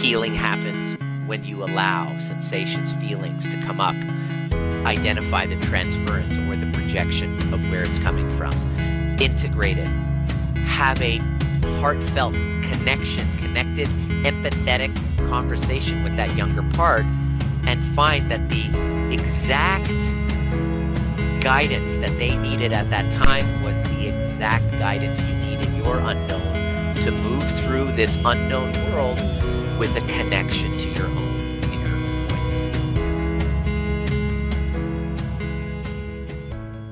Healing happens when you allow sensations, feelings to come up, identify the transference or the projection of where it's coming from, integrate it, have a heartfelt connection, connected, empathetic conversation with that younger part, and find that the exact guidance that they needed at that time was the exact guidance you need in your unknown to move through this unknown world with a connection to your own